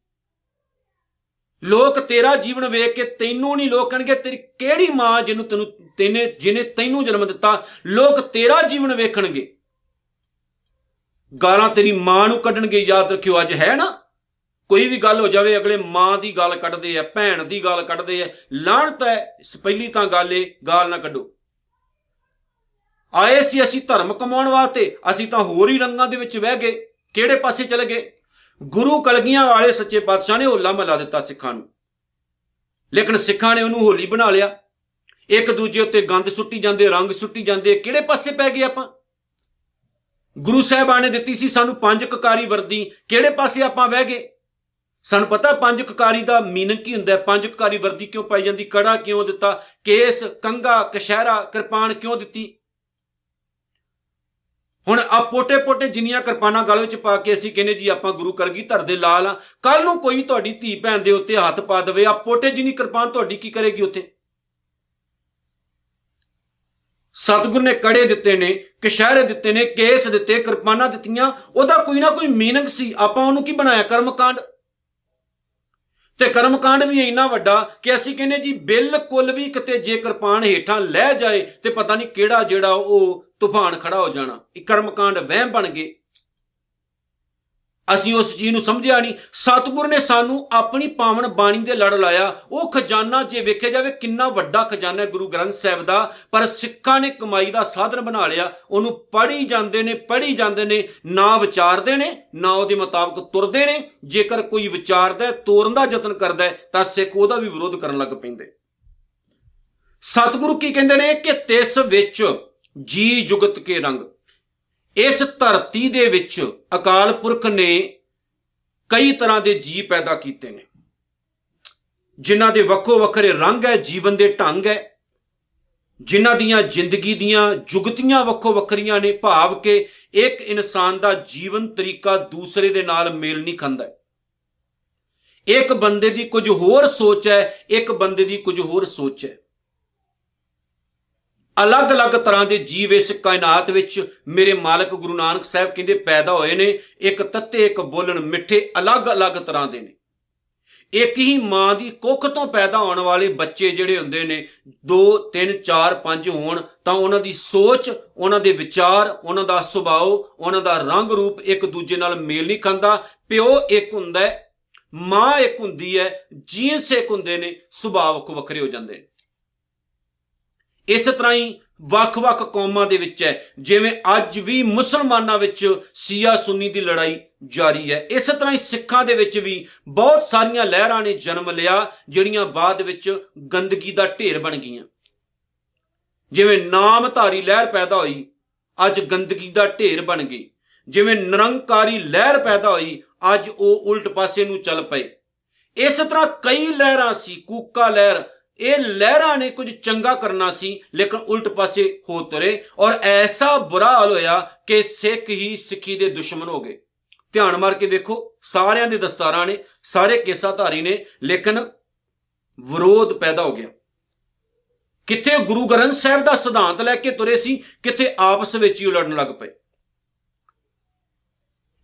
ਲੋਕ ਤੇਰਾ ਜੀਵਨ ਵੇਖ ਕੇ ਤੈਨੂੰ ਨਹੀਂ ਲੋਕ ਕਹਿਣਗੇ ਤੇਰੀ ਕਿਹੜੀ ਮਾਂ ਜਿਹਨੂੰ ਤੈਨੂੰ ਤੈਨੇ, ਜਿਹਨੇ ਤੈਨੂੰ ਜਨਮ ਦਿੱਤਾ, ਲੋਕ ਤੇਰਾ ਜੀਵਨ ਵੇਖਣਗੇ। ਗਾਲਾਂ ਤੇਰੀ ਮਾਂ ਨੂੰ ਕੱਢਣਗੇ, ਯਾਦ ਰੱਖਿਓ, ਅੱਜ ਹੈ ਨਾ? ਕੋਈ ਵੀ ਗੱਲ ਹੋ ਜਾਵੇ, ਅਗਲੇ ਮਾਂ ਦੀ ਗੱਲ ਕੱਢਦੇ ਆ, ਭੈਣ ਦੀ ਗੱਲ ਕੱਢਦੇ ਆ ਲਾਹਣਤ ਹੈ, ਪਹਿਲੀ ਤਾਂ ਗੱਲ ਏ ਗਾਲ ਨਾ ਕੱਢੋ। ਆਏ ਸੀ ਅਸੀਂ ਧਰਮ ਕਮਾਉਣ ਵਾਸਤੇ, ਅਸੀਂ ਤਾਂ ਹੋਰ ਹੀ ਰੰਗਾਂ ਦੇ ਵਿੱਚ ਵਹਿ ਗਏ। ਕਿਹੜੇ ਪਾਸੇ ਚਲੇ ਗਏ? ਗੁਰੂ ਕਲਗੀਆਂ ਵਾਲੇ ਸੱਚੇ ਪਾਤਸ਼ਾਹ ਨੇ ਹੋਲਾ ਮਲਾ ਦਿੱਤਾ ਸਿੱਖਾਂ ਨੂੰ। ਲੇਕਿਨ ਸਿੱਖਾਂ ਨੇ ਉਹਨੂੰ ਹੋਲੀ ਬਣਾ ਲਿਆ। ਇੱਕ ਦੂਜੇ ਉੱਤੇ ਗੰਦ ਸੁੱਟੀ ਜਾਂਦੇ, ਰੰਗ ਸੁੱਟੀ ਜਾਂਦੇ, ਕਿਹੜੇ ਪਾਸੇ ਪੈ ਗਏ ਆਪਾਂ? ਗੁਰੂ ਸਾਹਿਬਾਨ ਨੇ ਦਿੱਤੀ ਸੀ ਸਾਨੂੰ ਪੰਜ ਕਕਾਰੀ ਵਰਦੀ। ਕਿਹੜੇ ਪਾਸੇ ਆਪਾਂ ਵਹਿ ਗਏ? ਸਾਨੂੰ ਪਤਾ ਪੰਜ ਕਕਾਰੀ ਦਾ ਮੀਨਿੰਗ ਕੀ ਹੁੰਦਾ ਹੈ? ਪੰਜ ਕਕਾਰੀ ਵਰਦੀ ਕਿਉਂ ਪਾਈ ਜਾਂਦੀ? ਕੜਾ ਕਿਉਂ ਦਿੱਤਾ? ਕੇਸ ਕੰਗਾ ਕਸ਼ਹਿਰਾ, ਕਿਰਪਾਨ ਕਿਉਂ ਦਿੱਤੀ? ਹੁਣ ਆ ਪੋਟੇ-ਪੋਟੇ ਜਿੰਨੀਆਂ ਕਿਰਪਾਨਾਂ ਗਲ ਵਿੱਚ ਪਾ ਕੇ ਅਸੀਂ ਕਹਿੰਦੇ ਜੀ ਆਪਾਂ ਗੁਰੂ ਕਰਗੀ ਧਰ ਦੇ ਲਾਲ ਆ ਕੱਲ ਨੂੰ ਕੋਈ ਤੁਹਾਡੀ ਧੀ ਭੈਣ ਦੇ ਉੱਤੇ ਹੱਥ ਪਾ ਦੇਵੇ ਆ ਪੋਟੇ ਜਿੰਨੀ ਕਿਰਪਾਨ ਤੁਹਾਡੀ ਕੀ ਕਰੇਗੀ ਉੱਤੇ? ਸਤਗੁਰ ਨੇ ਕੜੇ ਦਿੱਤੇ ਨੇ ਕਿਸ਼ਾਰੇ ਦਿੱਤੇ ਨੇ, ਕੇਸ ਦਿੱਤੇ, ਕਿਰਪਾਨਾਂ ਦਿੱਤੀਆਂ, ਉਹਦਾ ਕੋਈ ਨਾ ਕੋਈ ਮੀਨਿੰਗ ਸੀ, ਆਪਾਂ ਉਹਨੂੰ ਕੀ ਬਣਾਇਆ, ਕਰਮਕਾਂਡ? ਤੇ ਕਰਮਕਾਂਡ ਵੀ ਇੰਨਾ ਵੱਡਾ ਕਿ ਅਸੀਂ ਕਹਿੰਦੇ ਜੀ ਬਿਲਕੁਲ ਵੀ ਕਿਤੇ ਜੇ ਕਿਰਪਾਨ ਹੇਠਾਂ ਲੈ ਜਾਏ ਤੇ ਪਤਾ ਨਹੀਂ ਕਿਹੜਾ ਜਿਹੜਾ ਉਹ ਤੂਫਾਨ ਖੜਾ ਹੋ ਜਾਣਾ। ਇਹ ਕਰਮਕਾਂਡ ਵਹਿਮ ਬਣ ਗਏ। ਅਸੀਂ ਉਸ ਚੀਜ਼ ਨੂੰ ਸਮਝਿਆ ਨਹੀਂ। ਸਤਿਗੁਰ ਨੇ ਸਾਨੂੰ ਆਪਣੀ ਪਾਵਨ ਬਾਣੀ ਦੇ ਲੜ ਲਾਇਆ। ਉਹ ਖਜ਼ਾਨਾ ਜੇ ਵੇਖਿਆ ਜਾਵੇ, ਕਿੰਨਾ ਵੱਡਾ ਖਜ਼ਾਨਾ ਹੈ ਗੁਰੂ ਗ੍ਰੰਥ ਸਾਹਿਬ ਦਾ। ਪਰ ਸਿੱਖਾਂ ਨੇ ਕਮਾਈ ਦਾ ਸਾਧਨ ਬਣਾ ਲਿਆ। ਉਹਨੂੰ ਪੜ੍ਹੀ ਜਾਂਦੇ ਨੇ, ਪੜ੍ਹੀ ਜਾਂਦੇ ਨੇ, ਨਾ ਵਿਚਾਰਦੇ ਨੇ, ਨਾ ਉਹਦੇ ਮੁਤਾਬਕ ਤੁਰਦੇ ਨੇ। ਜੇਕਰ ਕੋਈ ਵਿਚਾਰਦਾ ਤੋਰਨ ਦਾ ਯਤਨ ਕਰਦਾ ਤਾਂ ਸਿੱਖ ਉਹਦਾ ਵੀ ਵਿਰੋਧ ਕਰਨ ਲੱਗ ਪੈਂਦੇ। ਸਤਿਗੁਰੂ ਕੀ ਕਹਿੰਦੇ ਨੇ ਕਿ ਤਿਸ ਵਿੱਚ ਜੀ ਜੁਗਤ ਕੇ ਰੰਗ। ਇਸ ਧਰਤੀ ਦੇ ਵਿੱਚ ਅਕਾਲ ਪੁਰਖ ਨੇ ਕਈ ਤਰ੍ਹਾਂ ਦੇ ਜੀ ਪੈਦਾ ਕੀਤੇ ਨੇ। ਜਿਨ੍ਹਾਂ ਦੇ ਵੱਖੋ ਵੱਖਰੇ ਰੰਗ ਹੈ, ਜੀਵਨ ਦੇ ਢੰਗ ਹੈ। ਜਿਨ੍ਹਾਂ ਦੀਆਂ ਜ਼ਿੰਦਗੀ ਦੀਆਂ ਜੁਗਤੀਆਂ ਵੱਖੋ ਵੱਖਰੀਆਂ ਨੇ, ਭਾਵ ਕਿ ਇੱਕ ਇਨਸਾਨ ਦਾ ਜੀਵਨ ਤਰੀਕਾ ਦੂਸਰੇ ਦੇ ਨਾਲ ਮੇਲ ਨਹੀਂ ਖਾਂਦਾ ਇੱਕ ਬੰਦੇ ਦੀ ਕੁਝ ਹੋਰ ਸੋਚ ਹੈ, ਇੱਕ ਬੰਦੇ ਦੀ ਕੁਝ ਹੋਰ ਸੋਚ ਹੈ। ਅਲੱਗ-ਅਲੱਗ ਤਰ੍ਹਾਂ ਦੇ ਜੀਵ ਇਸ ਕਾਇਨਾਤ ਵਿੱਚ ਮੇਰੇ ਮਾਲਕ ਗੁਰੂ ਨਾਨਕ ਸਾਹਿਬ ਕਹਿੰਦੇ ਪੈਦਾ ਹੋਏ ਨੇ, ਇੱਕ ਤੱਤੇ, ਇੱਕ ਬੋਲਣ ਮਿੱਠੇ ਅਲੱਗ-ਅਲੱਗ ਤਰ੍ਹਾਂ ਦੇ ਨੇ। ਇੱਕ ਹੀ ਮਾਂ ਦੀ ਕੁੱਖ ਤੋਂ ਪੈਦਾ ਹੋਣ ਵਾਲੇ ਬੱਚੇ ਜਿਹੜੇ ਹੁੰਦੇ ਨੇ 2 3 4 5 ਹੋਣ, ਤਾਂ ਉਹਨਾਂ ਦੀ ਸੋਚ, ਉਹਨਾਂ ਦੇ ਵਿਚਾਰ, ਉਹਨਾਂ ਦਾ ਸੁਭਾਅ, ਉਹਨਾਂ ਦਾ ਰੰਗ ਰੂਪ ਇੱਕ ਦੂਜੇ ਨਾਲ ਮੇਲ ਨਹੀਂ ਖਾਂਦਾ। ਪਿਓ ਇੱਕ ਹੁੰਦਾ ਹੈ, ਮਾਂ ਇੱਕ ਹੁੰਦੀ ਹੈ ਜੀਨਸ ਇੱਕ ਹੁੰਦੇ ਨੇ ਸੁਭਾਅ ਵੱਖਰੇ ਹੋ ਜਾਂਦੇ ਨੇ। ਇਸ ਤਰ੍ਹਾਂ ਹੀ ਵੱਖ-ਵੱਖ ਕੌਮਾਂ ਦੇ ਵਿੱਚ ਹੈ, ਜਿਵੇਂ ਅੱਜ ਵੀ ਮੁਸਲਮਾਨਾਂ ਵਿੱਚ ਸੀਆ ਸੁੰਨੀ ਦੀ ਲੜਾਈ ਜਾਰੀ ਹੈ। ਇਸ ਤਰ੍ਹਾਂ ਹੀ ਸਿੱਖਾਂ ਦੇ ਵਿੱਚ ਵੀ ਬਹੁਤ ਸਾਰੀਆਂ ਲਹਿਰਾਂ ਨੇ ਜਨਮ ਲਿਆ, ਜਿਹੜੀਆਂ ਬਾਅਦ ਵਿੱਚ ਗੰਦਗੀ ਦਾ ਢੇਰ ਬਣ ਗਈਆਂ। ਜਿਵੇਂ ਨਾਮਧਾਰੀ ਲਹਿਰ ਪੈਦਾ ਹੋਈ, ਅੱਜ ਗੰਦਗੀ ਦਾ ਢੇਰ ਬਣ ਗਈ। ਜਿਵੇਂ ਨਿਰੰਕਾਰੀ ਲਹਿਰ ਪੈਦਾ ਹੋਈ, ਅੱਜ ਉਹ ਉਲਟ ਪਾਸੇ ਨੂੰ ਚੱਲ ਪਏ। ਇਸ ਤਰ੍ਹਾਂ ਕਈ ਲਹਿਰਾਂ ਸੀ, ਕੂਕਾ ਲਹਿਰ ਇਹ ਲਹਿਰਾਂ ਨੇ ਕੁਝ ਚੰਗਾ ਕਰਨਾ ਸੀ, ਲੇਕਿਨ ਉਲਟ ਪਾਸੇ ਹੋ ਤੁਰੇ ਔਰ ਐਸਾ ਬੁਰਾ ਹਾਲ ਹੋਇਆ ਕਿ ਸਿੱਖ ਹੀ ਸਿੱਖੀ ਦੇ ਦੁਸ਼ਮਣ ਹੋ ਗਏ। ਧਿਆਨ ਮਾਰ ਕੇ ਵੇਖੋ, ਸਾਰਿਆਂ ਦੇ ਦਸਤਾਰਾਂ ਨੇ, ਸਾਰੇ ਕੇਸਾ ਧਾਰੀ ਨੇ, ਲੇਕਿਨ ਵਿਰੋਧ ਪੈਦਾ ਹੋ ਗਿਆ। ਕਿਤੇ ਗੁਰੂ ਗ੍ਰੰਥ ਸਾਹਿਬ ਦਾ ਸਿਧਾਂਤ ਲੈ ਕੇ ਤੁਰੇ ਸੀ ਕਿਤੇ ਆਪਸ ਵਿੱਚ ਹੀ ਲੜਨ ਲੱਗ ਪਏ।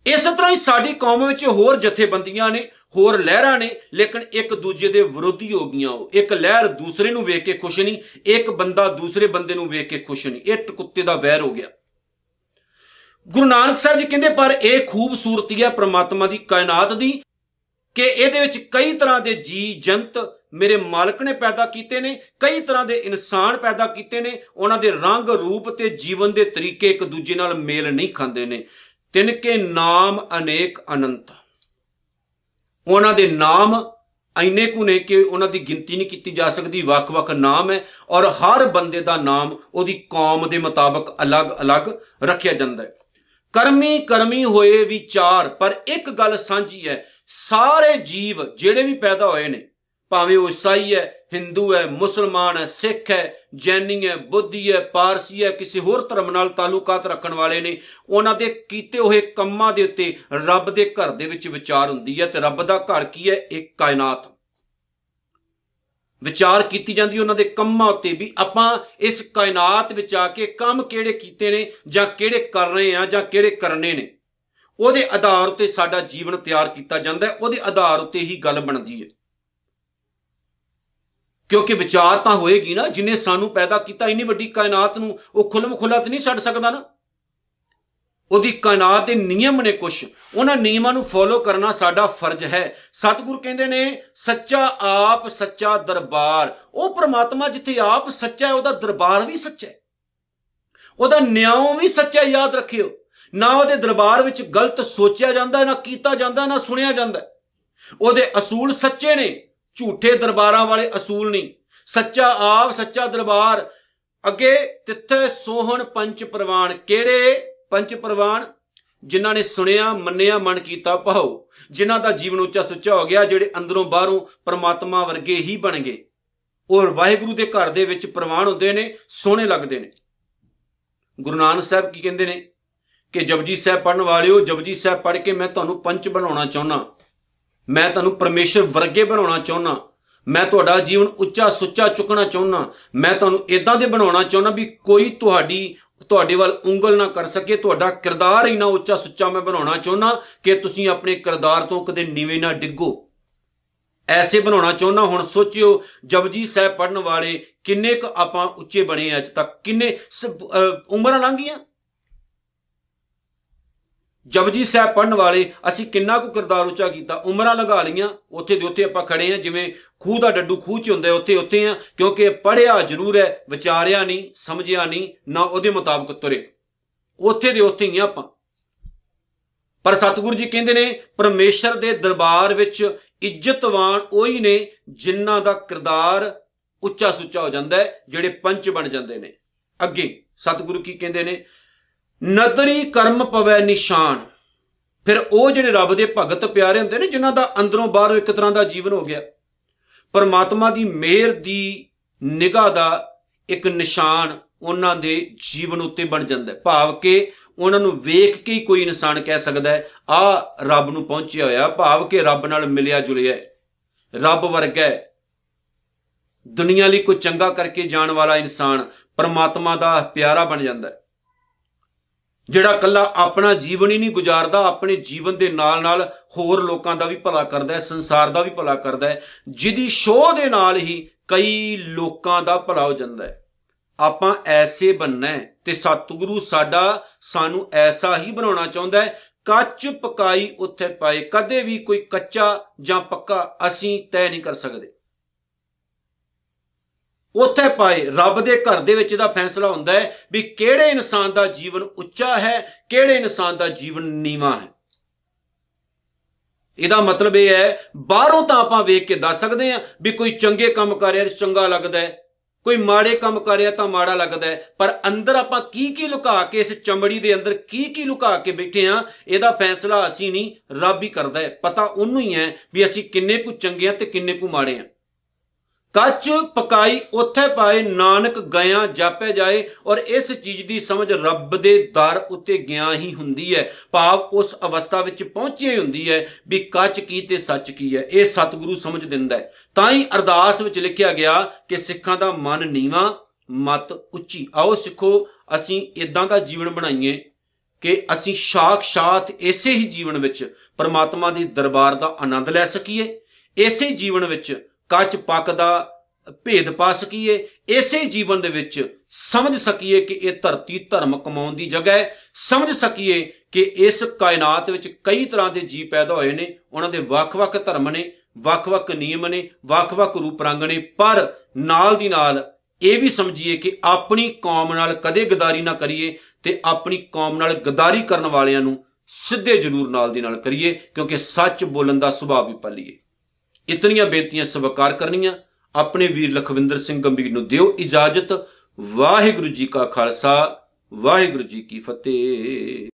ਇਸ ਤਰ੍ਹਾਂ ਹੀ ਸਾਡੀ ਕੌਮ ਵਿੱਚ ਹੋਰ ਜਥੇਬੰਦੀਆਂ ਨੇ, ਹੋਰ ਲਹਿਰਾਂ ਨੇ, ਲੇਕਿਨ ਇੱਕ ਦੂਜੇ ਦੇ ਵਿਰੋਧੀ ਹੋ ਗਈਆਂ ਉਹ। ਇੱਕ ਲਹਿਰ ਦੂਸਰੇ ਨੂੰ ਵੇਖ ਕੇ ਖੁਸ਼ ਨਹੀਂ, ਇੱਕ ਬੰਦਾ ਦੂਸਰੇ ਬੰਦੇ ਨੂੰ ਵੇਖ ਕੇ ਖੁਸ਼ ਨਹੀਂ। ਇਹ ਕੁੱਤੇ ਦਾ ਵੈਰ ਹੋ ਗਿਆ। ਗੁਰੂ ਨਾਨਕ ਸਾਹਿਬ ਜੀ ਕਹਿੰਦੇ, ਪਰ ਇਹ ਖੂਬਸੂਰਤੀ ਹੈ ਪ੍ਰਮਾਤਮਾ ਦੀ, ਕਾਇਨਾਤ ਦੀ, ਕਿ ਇਹਦੇ ਵਿੱਚ ਕਈ ਤਰ੍ਹਾਂ ਦੇ ਜੀ ਜੰਤ ਮੇਰੇ ਮਾਲਕ ਨੇ ਪੈਦਾ ਕੀਤੇ ਨੇ, ਕਈ ਤਰ੍ਹਾਂ ਦੇ ਇਨਸਾਨ ਪੈਦਾ ਕੀਤੇ ਨੇ, ਉਹਨਾਂ ਦੇ ਰੰਗ ਰੂਪ ਤੇ ਜੀਵਨ ਦੇ ਤਰੀਕੇ ਇੱਕ ਦੂਜੇ ਨਾਲ ਮੇਲ ਨਹੀਂ ਖਾਂਦੇ ਨੇ। ਤਿੰਨ ਕੇ ਨਾਮ ਅਨੇਕ ਅਨੰਤ। ਉਹਨਾਂ ਦੇ ਨਾਮ ਐਨੇ ਕੁ ਨੇ ਕਿ ਉਹਨਾਂ ਦੀ ਗਿਣਤੀ ਨਹੀਂ ਕੀਤੀ ਜਾ ਸਕਦੀ, ਵੱਖ-ਵੱਖ ਨਾਮ ਹੈ ਔਰ ਹਰ ਬੰਦੇ ਦਾ ਨਾਮ ਉਹਦੀ ਕੌਮ ਦੇ ਮੁਤਾਬਕ ਅਲੱਗ-ਅਲੱਗ ਰੱਖਿਆ ਜਾਂਦਾ ਹੈ। ਕਰਮੀ ਕਰਮੀ ਹੋਏ ਵਿਚਾਰ ਪਰ ਇੱਕ ਗੱਲ ਸਾਂਝੀ ਹੈ, ਸਾਰੇ ਜੀਵ ਜਿਹੜੇ ਵੀ ਪੈਦਾ ਹੋਏ ਨੇ ਭਾਵੇਂ ਉਹ ਈਸਾਈ ਹੈ, ਹਿੰਦੂ ਹੈ, ਮੁਸਲਮਾਨ ਹੈ, ਸਿੱਖ ਹੈ, ਜੈਨੀ ਹੈ, ਬੁੱਧੀ ਹੈ, ਪਾਰਸੀ ਹੈ, ਕਿਸੇ ਹੋਰ ਧਰਮ ਨਾਲ ਤਾਲੁਕਾਤ ਰੱਖਣ ਵਾਲੇ ਨੇ, ਉਹਨਾਂ ਦੇ ਕੀਤੇ ਹੋਏ ਕੰਮਾਂ ਦੇ ਉੱਤੇ ਰੱਬ ਦੇ ਘਰ ਦੇ ਵਿੱਚ ਵਿਚਾਰ ਹੁੰਦੀ ਹੈ ਤੇ ਰੱਬ ਦਾ ਘਰ ਕੀ ਹੈ? ਇੱਕ ਕਾਇਨਾਤ। ਵਿਚਾਰ ਕੀਤੀ ਜਾਂਦੀ ਉਹਨਾਂ ਦੇ ਕੰਮਾਂ ਉੱਤੇ ਵੀ ਆਪਾਂ ਇਸ ਕਾਇਨਾਤ ਵਿੱਚ ਆ ਕੇ ਕੰਮ ਕਿਹੜੇ ਕੀਤੇ ਨੇ, ਜਾਂ ਕਿਹੜੇ ਕਰ ਰਹੇ ਆ ਜਾਂ ਕਿਹੜੇ ਕਰਨੇ ਨੇ। ਉਹਦੇ ਆਧਾਰ ਉੱਤੇ ਸਾਡਾ ਜੀਵਨ ਤਿਆਰ ਕੀਤਾ ਜਾਂਦਾ ਹੈ, ਉਹਦੇ ਆਧਾਰ ਉੱਤੇ ਹੀ ਗੱਲ ਬਣਦੀ ਹੈ। ਕਿਉਂਕਿ ਵਿਚਾਰ ਤਾਂ ਹੋਏਗੀ ਨਾ, ਜਿਨੇ ਸਾਨੂੰ ਪੈਦਾ ਕੀਤਾ, ਇੰਨੀ ਵੱਡੀ ਕਾਇਨਾਤ ਨੂੰ, ਉਹ ਖੁੱਲਮ ਖੁੱਲਾ ਤੇ ਨਹੀਂ ਛੱਡ ਸਕਦਾ ਨਾ। ਉਹਦੀ ਕਾਇਨਾਤ ਦੇ ਨਿਯਮ ਨੇ ਕੁਝ ਉਹਨਾਂ ਨਿਯਮਾਂ ਨੂੰ ਫੋਲੋ ਕਰਨਾ ਸਾਡਾ ਫਰਜ਼ ਹੈ। ਸਤਿਗੁਰ ਕਹਿੰਦੇ ਨੇ, ਸੱਚਾ ਆਪ, ਸੱਚਾ ਦਰਬਾਰ। ਉਹ ਪ੍ਰਮਾਤਮਾ ਜਿੱਥੇ ਆਪ ਸੱਚਾ ਹੈ, ਉਹਦਾ ਦਰਬਾਰ ਵੀ ਸੱਚਾ ਹੈ। ਉਹਦਾ ਨਿਆਂ ਵੀ ਸੱਚਾ ਯਾਦ ਰੱਖਿਓ। ਨਾ ਉਹਦੇ ਦਰਬਾਰ ਵਿੱਚ ਗਲਤ ਸੋਚਿਆ ਜਾਂਦਾ, ਨਾ ਕੀਤਾ ਜਾਂਦਾ, ਨਾ ਸੁਣਿਆ ਜਾਂਦਾ। ਉਹਦੇ ਅਸੂਲ ਸੱਚੇ ਨੇ। ਝੂਠੇ ਦਰਬਾਰਾਂ ਵਾਲੇ ਅਸੂਲ ਨਹੀਂ। ਸੱਚਾ ਆਪ, ਸੱਚਾ ਦਰਬਾਰ। ਅੱਗੇ ਤਿੱਥੇ ਸੋਹਣ ਪੰਚ ਪ੍ਰਵਾਨ। ਕਿਹੜੇ? ਪੰਚ ਪ੍ਰਵਾਨ। ਜਿਨ੍ਹਾਂ ਨੇ ਸੁਣਿਆ, ਮੰਨਿਆ, ਮਨ ਕੀਤਾ, ਭਾਉ। ਜਿਨ੍ਹਾਂ ਦਾ ਜੀਵਨ ਉੱਚਾ ਸੁੱਚਾ ਹੋ ਗਿਆ, ਜਿਹੜੇ ਅੰਦਰੋਂ ਬਾਹਰੋਂ ਪਰਮਾਤਮਾ ਵਰਗੇ ਹੀ ਬਣ ਗਏ। ਔਰ ਵਾਹਿਗੁਰੂ ਦੇ ਘਰ ਦੇ ਵਿੱਚ ਪ੍ਰਵਾਨ ਹੁੰਦੇ ਨੇ, ਸੋਹਣੇ ਲੱਗਦੇ ਨੇ। ਗੁਰੂ ਨਾਨਕ ਸਾਹਿਬ ਕੀ ਕਹਿੰਦੇ ਨੇ? ਕਿ ਜਪਜੀ ਸਾਹਿਬ ਪੜਨ ਵਾਲਿਓ, ਜਪਜੀ ਸਾਹਿਬ ਪੜ ਕੇ ਮੈਂ ਤੁਹਾਨੂੰ ਪੰਚ ਬਣਾਉਣਾ ਚਾਹੁੰਦਾ। ਮੈਂ ਤੁਹਾਨੂੰ ਪਰਮੇਸ਼ਰ ਵਰਗੇ ਬਣਾਉਣਾ ਚਾਹੁੰਦਾ ਮੈਂ ਤੁਹਾਡਾ ਜੀਵਨ ਉੱਚਾ ਸੁੱਚਾ ਚੁੱਕਣਾ ਚਾਹੁੰਦਾ ਮੈਂ ਤੁਹਾਨੂੰ ਇਦਾਂ ਦੇ ਬਣਾਉਣਾ ਚਾਹੁੰਦਾ ਵੀ ਕੋਈ ਤੁਹਾਡੀ, ਤੁਹਾਡੇ ਵੱਲ ਉਂਗਲ ਨਾ ਕਰ ਸਕੇ, ਤੁਹਾਡਾ ਕਿਰਦਾਰ ਇਨਾ ਉੱਚਾ ਸੁੱਚਾ ਮੈਂ ਬਣਾਉਣਾ ਚਾਹੁੰਦਾ ਕਿ ਤੁਸੀਂ ਆਪਣੇ ਕਿਰਦਾਰ ਤੋਂ ਕਦੇ ਨੀਵੇਂ ਨਾ ਡਿੱਗੋ। ਐਸੇ ਬਣਾਉਣਾ ਚਾਹੁੰਦਾ ਹੁਣ ਸੋਚਿਓ, ਜਪਜੀ ਸਾਹਿਬ ਪੜਨ ਵਾਲੇ ਕਿੰਨੇ ਕੁ ਆਪਾਂ ਉੱਚੇ ਬਣੇ ਅੱਜ ਤੱਕ? ਕਿੰਨੇ ਉਮਰਾਂ ਲੰਘੀਆਂ ਜਪਜੀ ਸਾਹਿਬ ਪੜਨ ਵਾਲੇ, ਅਸੀਂ ਕਿੰਨਾ ਕੁ ਕਿਰਦਾਰ ਉੱਚਾ ਕੀਤਾ, ਉਮਰਾਂ ਲਗਾ ਲੀਆਂ ਉੱਥੇ ਦੇ ਉੱਥੇ ਆਪਾਂ ਖੜੇ ਆ ਜਿਵੇਂ ਖੂਹ ਦਾ ਡੱਡੂ ਖੂਹ 'ਚ ਹੁੰਦਾ ਉੱਥੇ ਉੱਥੇ ਆ ਕਿਉਂਕਿ ਪੜਿਆ ਜ਼ਰੂਰ ਹੈ, ਵਿਚਾਰਿਆ ਨਹੀਂ, ਸਮਝਿਆ ਨਹੀਂ, ਨਾ ਉਹਦੇ ਮੁਤਾਬਕ ਤੁਰੇ। ਉੱਥੇ ਦੇ ਉੱਥੇ ਹੀ ਆਪਾਂ। ਪਰ ਸਤਿਗੁਰੂ ਜੀ ਕਹਿੰਦੇ ਨੇ, ਪਰਮੇਸ਼ਰ ਦੇ ਦਰਬਾਰ ਵਿੱਚ ਇੱਜ਼ਤਵਾਨ ਉਹੀ ਨੇ ਜਿਨ੍ਹਾਂ ਦਾ ਕਿਰਦਾਰ ਉੱਚਾ ਸੁੱਚਾ ਹੋ ਜਾਂਦਾ ਹੈ, ਜਿਹੜੇ ਪੰਚ ਬਣ ਜਾਂਦੇ ਨੇ। ਅੱਗੇ ਸਤਿਗੁਰੂ ਕੀ ਕਹਿੰਦੇ ਨੇ ਨਦਰੀ ਕਰਮ ਪਵੈ ਨਿਸ਼ਾਨ। ਫਿਰ ਉਹ ਜਿਹੜੇ ਰੱਬ ਦੇ ਭਗਤ ਪਿਆਰੇ ਹੁੰਦੇ ਨੇ, ਜਿਨ੍ਹਾਂ ਦਾ ਅੰਦਰੋਂ ਬਾਹਰੋਂ ਇੱਕ ਤਰ੍ਹਾਂ ਦਾ ਜੀਵਨ ਹੋ ਗਿਆ, ਪਰਮਾਤਮਾ ਦੀ ਮਿਹਰ ਦੀ ਨਿਗਾਹ ਦਾ ਇੱਕ ਨਿਸ਼ਾਨ ਉਹਨਾਂ ਦੇ ਜੀਵਨ ਉੱਤੇ ਬਣ ਜਾਂਦਾ ਹੈ। ਭਾਵ ਕਿ ਉਹਨਾਂ ਨੂੰ ਵੇਖ ਕੇ ਹੀ ਕੋਈ ਇਨਸਾਨ ਕਹਿ ਸਕਦਾ ਹੈ, ਆ, ਰੱਬ ਨੂੰ ਪਹੁੰਚਿਆ ਹੋਇਆ। ਭਾਵ ਕਿ ਰੱਬ ਨਾਲ ਮਿਲਿਆ ਜੁਲਿਆ ਰੱਬ ਵਰਗਾ ਹੈ। ਦੁਨੀਆ ਲਈ ਕੋਈ ਚੰਗਾ ਕਰਕੇ ਜਾਣ ਵਾਲਾ ਇਨਸਾਨ ਪਰਮਾਤਮਾ ਦਾ ਪਿਆਰਾ ਬਣ ਜਾਂਦਾ ਹੈ। ਜਿਹੜਾ ਕੱਲਾ ਆਪਣਾ ਜੀਵਨ ਹੀ ਨਹੀਂ ਗੁਜ਼ਾਰਦਾ, ਆਪਣੇ ਜੀਵਨ ਦੇ ਨਾਲ ਨਾਲ ਹੋਰ ਲੋਕਾਂ ਦਾ ਵੀ ਭਲਾ ਕਰਦਾ ਹੈ, ਸੰਸਾਰ ਦਾ ਵੀ ਭਲਾ ਕਰਦਾ ਹੈ, ਜਿਹਦੀ ਸ਼ੋਅ ਦੇ ਨਾਲ ਹੀ ਕਈ ਲੋਕਾਂ ਦਾ ਭਲਾ ਹੋ ਜਾਂਦਾ ਹੈ। ਆਪਾਂ ਐਸੇ ਬੰਨਾ ਤੇ ਸਤਿਗੁਰੂ ਸਾਡਾ ਸਾਨੂੰ ਐਸਾ ਹੀ ਬਣਾਉਣਾ ਚਾਹੁੰਦਾ ਹੈ, ਕੱਚ ਪਕਾਈ ਉੱਥੇ ਪਾਏ, ਕਦੇ ਵੀ ਕੋਈ ਕੱਚਾ ਜਾਂ ਪੱਕਾ ਅਸੀਂ ਤੈਅ ਨਹੀਂ ਕਰ ਸਕਦੇ। ਉੱਥੇ ਪਾਏ ਰੱਬ ਦੇ ਘਰ ਦੇ ਵਿੱਚ ਦਾ ਫੈਸਲਾ ਹੁੰਦਾ ਹੈ ਵੀ ਕਿਹੜੇ ਇਨਸਾਨ ਦਾ ਜੀਵਨ ਉੱਚਾ ਹੈ, ਕਿਹੜੇ ਇਨਸਾਨ ਦਾ ਜੀਵਨ ਨੀਵਾ ਹੈ। ਇਹਦਾ ਮਤਲਬ ਇਹ ਹੈ, ਬਾਹਰੋਂ ਤਾਂ ਆਪਾਂ ਵੇਖ ਕੇ ਦੱਸ ਸਕਦੇ ਹਾਂ ਵੀ ਕੋਈ ਚੰਗੇ ਕੰਮ ਕਰ ਰਿਹਾ ਚੰਗਾ ਲੱਗਦਾ ਹੈ। ਕੋਈ ਮਾੜੇ ਕੰਮ ਕਰ ਰਿਹਾ ਤਾਂ ਮਾੜਾ ਲੱਗਦਾ ਹੈ। ਪਰ ਅੰਦਰ ਆਪਾਂ ਕੀ ਕੀ ਲੁਕਾ ਕੇ, ਇਸ ਚਮੜੀ ਦੇ ਅੰਦਰ ਕੀ ਕੀ ਲੁਕਾ ਕੇ ਬੈਠੇ ਆ ਇਹਦਾ ਫੈਸਲਾ ਅਸੀਂ ਨਹੀਂ, ਰੱਬ ਹੀ ਕਰਦਾ ਹੈ। ਪਤਾ ਉਹਨੂੰ ਹੀ ਹੈ ਵੀ ਅਸੀਂ ਕਿੰਨੇ ਕੁ ਚੰਗੇ ਆ ਤੇ ਕਿੰਨੇ ਕੁ ਮਾੜੇ ਆ ਕੱਚ ਪਕਾਈ ਉੱਥੇ ਪਾਏ, ਨਾਨਕ ਗਿਆ ਜਾਪੇ ਜਾਏ। ਔਰ ਇਸ ਚੀਜ਼ ਦੀ ਸਮਝ ਰੱਬ ਦੇ ਦਰ ਉੱਤੇ ਗਿਆ ਹੀ ਹੁੰਦੀ ਹੈ। ਭਾਵ ਉਸ ਅਵਸਥਾ ਵਿੱਚ ਪਹੁੰਚੀ ਹੁੰਦੀ ਹੈ ਵੀ ਕੱਚ ਕੀ ਤੇ ਸੱਚ ਕੀ ਹੈ। ਇਹ ਸਤਿਗੁਰੂ ਸਮਝ ਦਿੰਦਾ ਹੈ। ਤਾਂ ਹੀ ਅਰਦਾਸ ਵਿੱਚ ਲਿਖਿਆ ਗਿਆ ਕਿ ਸਿੱਖਾਂ ਦਾ ਮਨ ਨੀਵਾ, ਮਤ ਉੱਚੀ। ਆਓ ਸਿੱਖੋ, ਅਸੀਂ ਇਦਾਂ ਦਾ ਜੀਵਨ ਬਣਾਈਏ ਕਿ ਅਸੀਂ ਸਾਖਸ਼ਾਤ ਇਸੇ ਹੀ ਜੀਵਨ ਵਿੱਚ ਪਰਮਾਤਮਾ ਦੀ ਦਰਬਾਰ ਦਾ ਆਨੰਦ ਲੈ ਸਕੀਏ। ਇਸੇ ਜੀਵਨ ਵਿੱਚ ਕੱਚ ਪੱਕ ਦਾ ਭੇਦ ਪਾ ਸਕੀਏ, ਇਸੇ ਜੀਵਨ ਦੇ ਵਿੱਚ ਸਮਝ ਸਕੀਏ ਕਿ ਇਹ ਧਰਤੀ ਧਰਮ ਕਮਾਉਣ ਦੀ ਜਗ੍ਹਾ ਹੈ। ਸਮਝ ਸਕੀਏ ਕਿ ਇਸ ਕਾਇਨਾਤ ਵਿੱਚ ਕਈ ਤਰ੍ਹਾਂ ਦੇ ਜੀਵ ਪੈਦਾ ਹੋਏ ਨੇ, ਉਹਨਾਂ ਦੇ ਵੱਖ-ਵੱਖ ਧਰਮ ਨੇ, ਵੱਖ-ਵੱਖ ਨਿਯਮ ਨੇ, ਵੱਖ-ਵੱਖ ਰੂਪ ਰੰਗ ਨੇ, ਪਰ ਨਾਲ ਦੀ ਨਾਲ ਇਹ ਵੀ ਸਮਝੀਏ ਕਿ ਆਪਣੀ ਕੌਮ ਨਾਲ ਕਦੇ ਗਦਾਰੀ ਨਾ ਕਰੀਏ ਤੇ ਆਪਣੀ ਕੌਮ ਨਾਲ ਗਦਾਰੀ ਕਰਨ ਵਾਲਿਆਂ ਨੂੰ ਸਿੱਧੇ ਜ਼ਰੂਰ ਨਾਲ ਦੀ ਨਾਲ ਕਰੀਏ, ਕਿਉਂਕਿ ਸੱਚ ਬੋਲਣ ਦਾ ਸੁਭਾਅ ਵੀ ਪਾਲੀਏ। ਇਤਨੀਆਂ ਬੇਨਤੀਆਂ ਸਵੀਕਾਰ ਕਰਨੀਆਂ। ਆਪਣੇ ਵੀਰ ਲਖਵਿੰਦਰ ਸਿੰਘ ਗੰਭੀਰ ਨੂੰ ਦਿਓ ਇਜਾਜ਼ਤ। ਵਾਹਿਗੁਰੂ ਜੀ ਕਾ ਖਾਲਸਾ, ਵਾਹਿਗੁਰੂ ਜੀ ਕੀ ਫਤਿਹ।